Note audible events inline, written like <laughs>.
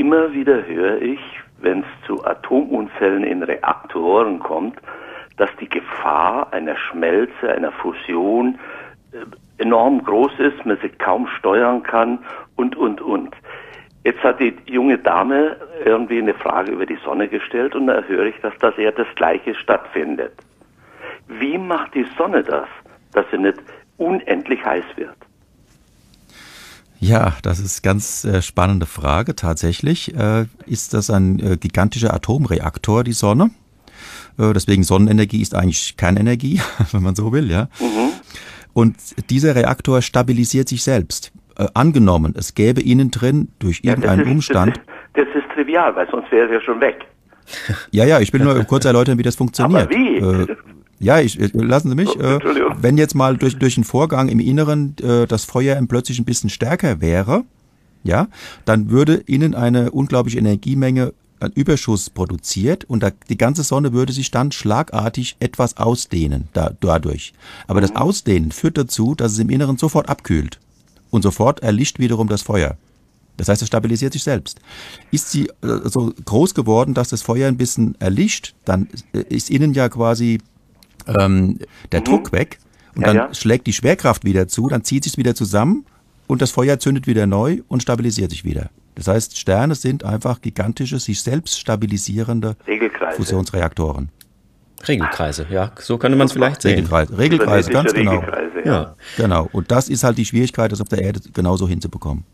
immer wieder höre ich, wenn es zu Atomunfällen in Reaktoren kommt, dass die Gefahr einer Schmelze, einer Fusion äh, enorm groß ist, man sie kaum steuern kann und, und, und. Jetzt hat die junge Dame irgendwie eine Frage über die Sonne gestellt und da höre ich, dass das eher das Gleiche stattfindet. Wie macht die Sonne das, dass sie nicht unendlich heiß wird? Ja, das ist ganz äh, spannende Frage. Tatsächlich äh, ist das ein äh, gigantischer Atomreaktor, die Sonne. Äh, deswegen Sonnenenergie ist eigentlich Kernenergie, <laughs> wenn man so will, ja. Mhm. Und dieser Reaktor stabilisiert sich selbst. Äh, angenommen, es gäbe innen drin durch irgendeinen ist, Umstand. Das ist, das ist trivial, weil sonst wäre es ja schon weg. Ja, ja, ich will nur kurz erläutern, wie das funktioniert. Aber wie? Ja, ich, äh, lassen Sie mich. Oh, äh, wenn jetzt mal durch, durch einen Vorgang im Inneren äh, das Feuer plötzlich ein bisschen stärker wäre, ja, dann würde innen eine unglaubliche Energiemenge an Überschuss produziert und da, die ganze Sonne würde sich dann schlagartig etwas ausdehnen da, dadurch. Aber mhm. das Ausdehnen führt dazu, dass es im Inneren sofort abkühlt und sofort erlischt wiederum das Feuer. Das heißt, es stabilisiert sich selbst. Ist sie äh, so groß geworden, dass das Feuer ein bisschen erlischt, dann äh, ist innen ja quasi ähm, der mhm. Druck weg und ja, dann ja. schlägt die Schwerkraft wieder zu, dann zieht sich wieder zusammen und das Feuer zündet wieder neu und stabilisiert sich wieder. Das heißt, Sterne sind einfach gigantische, sich selbst stabilisierende Regelkreise. Fusionsreaktoren. Regelkreise, ja, so könnte man es vielleicht sehen. Regelkreise, Regelkreise ganz genau. Regelkreise, ja. ja. Genau. Und das ist halt die Schwierigkeit, das auf der Erde genauso hinzubekommen.